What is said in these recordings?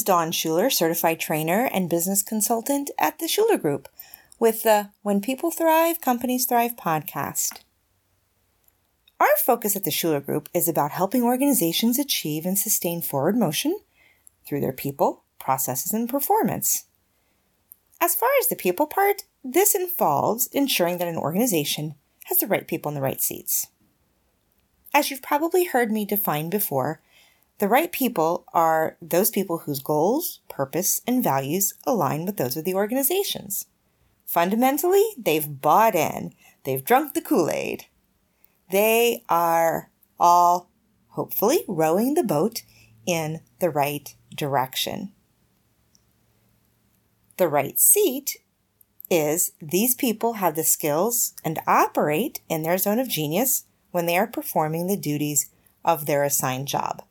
Is Dawn Shuler, certified trainer and business consultant at the Shuler Group, with the When People Thrive, Companies Thrive podcast. Our focus at the Shuler Group is about helping organizations achieve and sustain forward motion through their people, processes, and performance. As far as the people part, this involves ensuring that an organization has the right people in the right seats. As you've probably heard me define before, the right people are those people whose goals, purpose, and values align with those of the organizations. Fundamentally, they've bought in, they've drunk the Kool Aid. They are all, hopefully, rowing the boat in the right direction. The right seat is these people have the skills and operate in their zone of genius when they are performing the duties of their assigned job.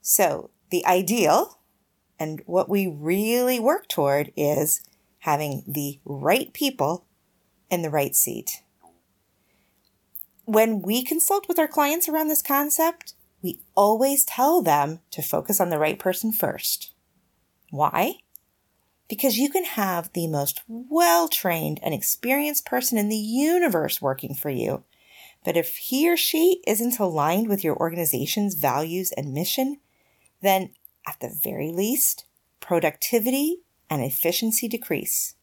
So, the ideal and what we really work toward is having the right people in the right seat. When we consult with our clients around this concept, we always tell them to focus on the right person first. Why? Because you can have the most well trained and experienced person in the universe working for you. But if he or she isn't aligned with your organization's values and mission, then at the very least, productivity and efficiency decrease.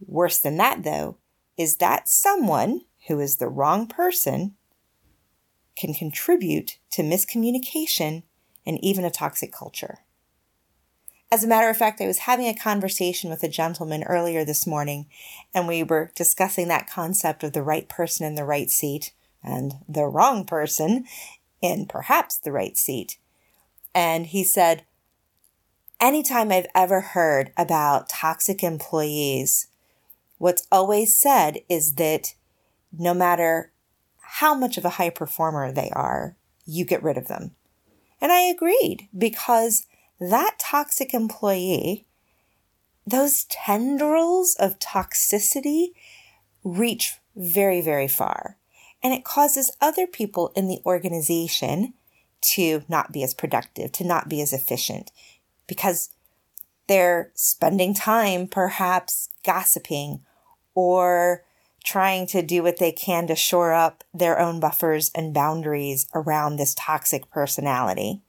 Worse than that, though, is that someone who is the wrong person can contribute to miscommunication and even a toxic culture. As a matter of fact, I was having a conversation with a gentleman earlier this morning, and we were discussing that concept of the right person in the right seat and the wrong person in perhaps the right seat. And he said, Anytime I've ever heard about toxic employees, what's always said is that no matter how much of a high performer they are, you get rid of them. And I agreed because that toxic employee, those tendrils of toxicity reach very, very far. And it causes other people in the organization to not be as productive, to not be as efficient, because they're spending time perhaps gossiping or trying to do what they can to shore up their own buffers and boundaries around this toxic personality.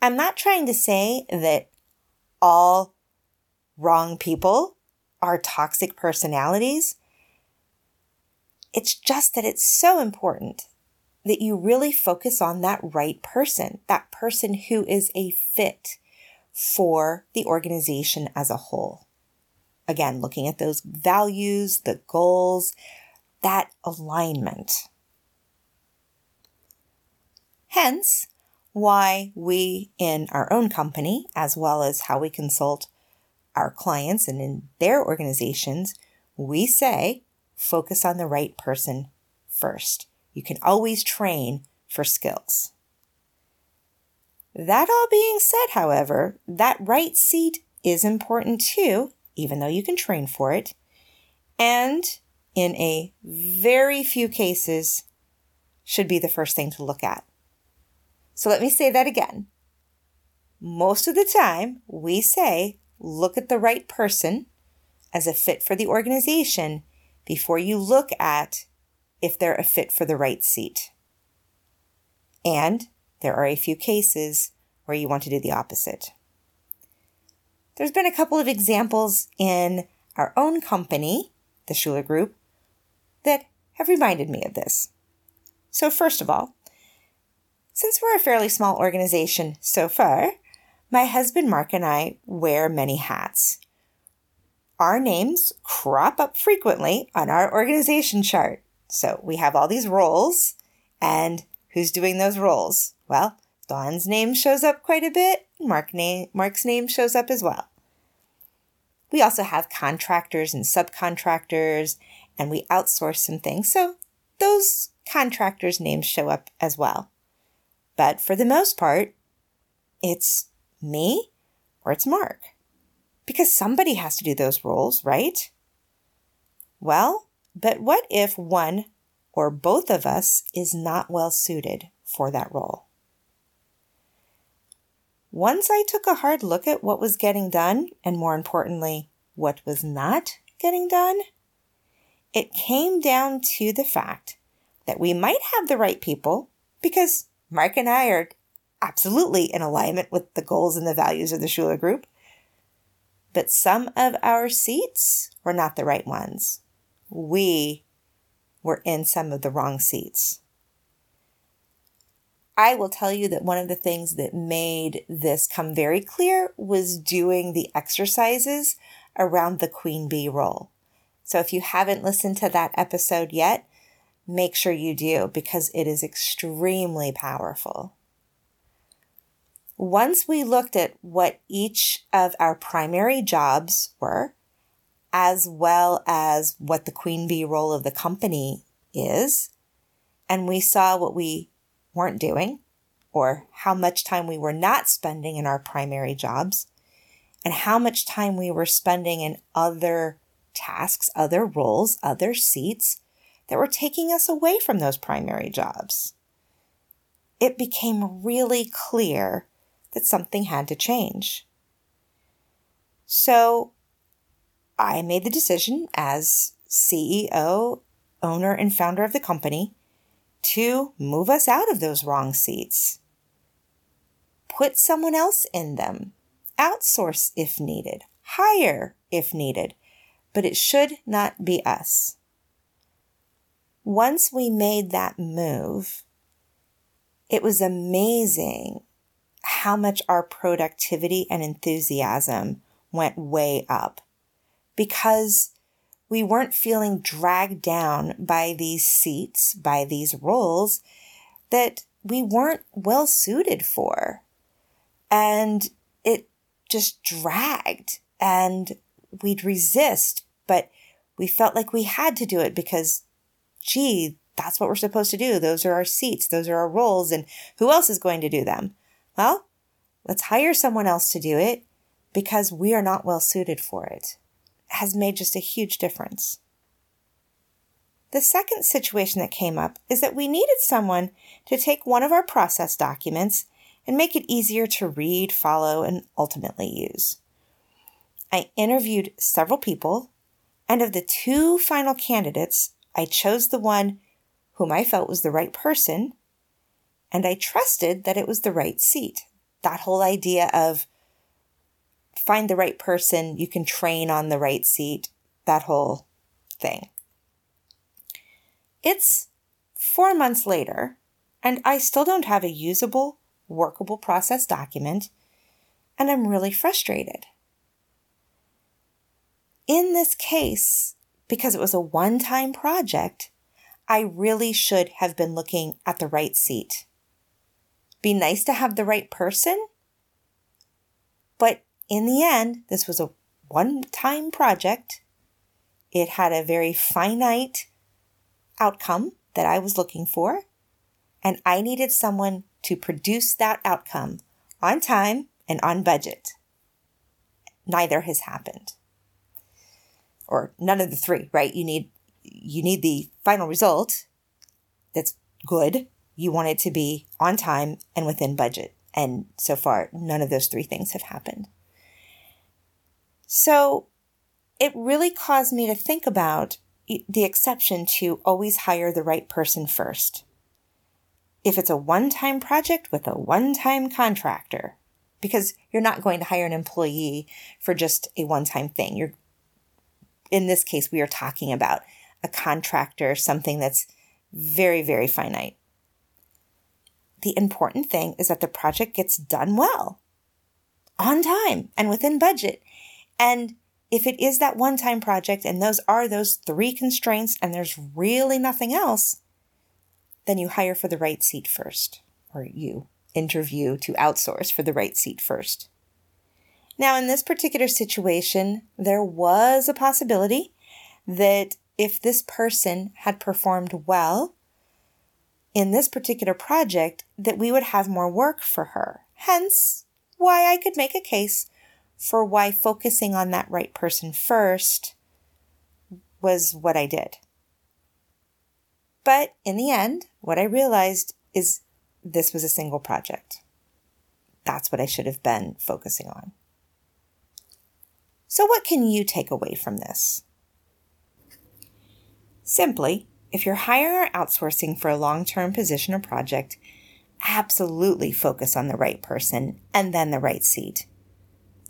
I'm not trying to say that all wrong people are toxic personalities. It's just that it's so important that you really focus on that right person, that person who is a fit for the organization as a whole. Again, looking at those values, the goals, that alignment. Hence, why we in our own company, as well as how we consult our clients and in their organizations, we say focus on the right person first. You can always train for skills. That all being said, however, that right seat is important too, even though you can train for it. And in a very few cases, should be the first thing to look at. So let me say that again. Most of the time, we say look at the right person as a fit for the organization before you look at if they're a fit for the right seat. And there are a few cases where you want to do the opposite. There's been a couple of examples in our own company, the Shuler Group, that have reminded me of this. So, first of all, since we're a fairly small organization so far, my husband Mark and I wear many hats. Our names crop up frequently on our organization chart. So we have all these roles, and who's doing those roles? Well, Dawn's name shows up quite a bit. Mark name, Mark's name shows up as well. We also have contractors and subcontractors, and we outsource some things. So those contractors' names show up as well. But for the most part, it's me or it's Mark. Because somebody has to do those roles, right? Well, but what if one or both of us is not well suited for that role? once I took a hard look at what was getting done, and more importantly, what was not getting done, it came down to the fact that we might have the right people because Mark and I are absolutely in alignment with the goals and the values of the Shuler Group. But some of our seats were not the right ones. We were in some of the wrong seats. I will tell you that one of the things that made this come very clear was doing the exercises around the queen bee role. So if you haven't listened to that episode yet, make sure you do because it is extremely powerful. Once we looked at what each of our primary jobs were, as well as what the queen bee role of the company is, and we saw what we weren't doing or how much time we were not spending in our primary jobs and how much time we were spending in other tasks, other roles, other seats that were taking us away from those primary jobs. It became really clear that something had to change. So I made the decision as CEO, owner, and founder of the company to move us out of those wrong seats. Put someone else in them. Outsource if needed. Hire if needed. But it should not be us. Once we made that move, it was amazing how much our productivity and enthusiasm went way up because we weren't feeling dragged down by these seats, by these roles that we weren't well suited for. And it just dragged and we'd resist, but we felt like we had to do it because, gee, that's what we're supposed to do. Those are our seats. Those are our roles. And who else is going to do them? Well, let's hire someone else to do it because we are not well suited for it. Has made just a huge difference. The second situation that came up is that we needed someone to take one of our process documents and make it easier to read, follow, and ultimately use. I interviewed several people, and of the two final candidates, I chose the one whom I felt was the right person and I trusted that it was the right seat. That whole idea of find the right person, you can train on the right seat, that whole thing. It's four months later, and I still don't have a usable, workable process document, and I'm really frustrated. In this case, because it was a one time project, I really should have been looking at the right seat be nice to have the right person. But in the end, this was a one time project. It had a very finite outcome that I was looking for, and I needed someone to produce that outcome on time and on budget. Neither has happened. Or none of the three, right? You need you need the final result that's good you want it to be on time and within budget. And so far, none of those three things have happened. So it really caused me to think about the exception to always hire the right person first. If it's a one time project with a one time contractor, because you're not going to hire an employee for just a one time thing. You're, in this case, we are talking about a contractor, something that's very, very finite the important thing is that the project gets done well, on time, and within budget. And if it is that one time project and those are those three constraints and there's really nothing else, then you hire for the right seat first, or you interview to outsource for the right seat first. Now, in this particular situation, there was a possibility that if this person had performed well in this particular project that we would have more work for her. Hence, why I could make a case for why focusing on that right person first was what I did. But in the end, what I realized is this was a single project. that's what I should have been focusing on. So, what can you take away from this? Simply, if you're hiring or outsourcing for a long term position or project, absolutely focus on the right person and then the right seat.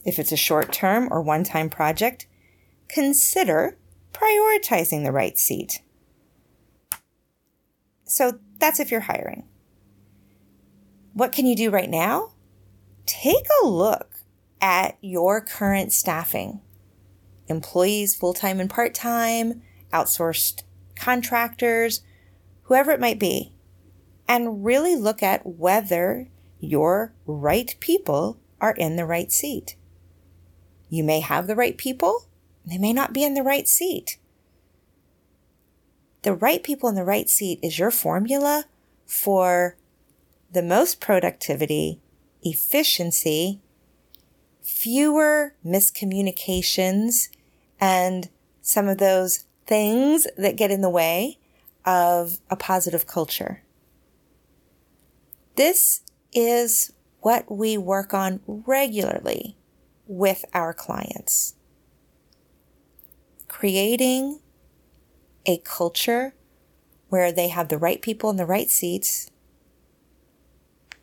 If it's a short term or one time project, consider prioritizing the right seat. So that's if you're hiring. What can you do right now? Take a look at your current staffing employees, full time and part time, outsourced contractors, whoever it might be, and really look at whether your right people are in the right seat. You may have the right people, they may not be in the right seat. The right people in the right seat is your formula for the most productivity, efficiency, fewer miscommunications, and some of those things that get in the way of a positive culture. This is what we work on regularly with our clients. Creating a culture where they have the right people in the right seats,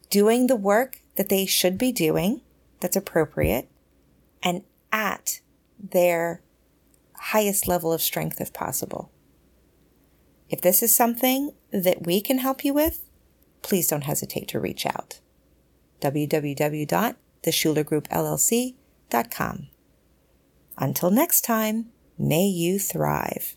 doing the work that they should be doing that's appropriate, and at their highest level of strength if possible. If this is something that we can help you with, please don't hesitate to reach out. www.theshulergroupllc.com. Until next time, may you thrive.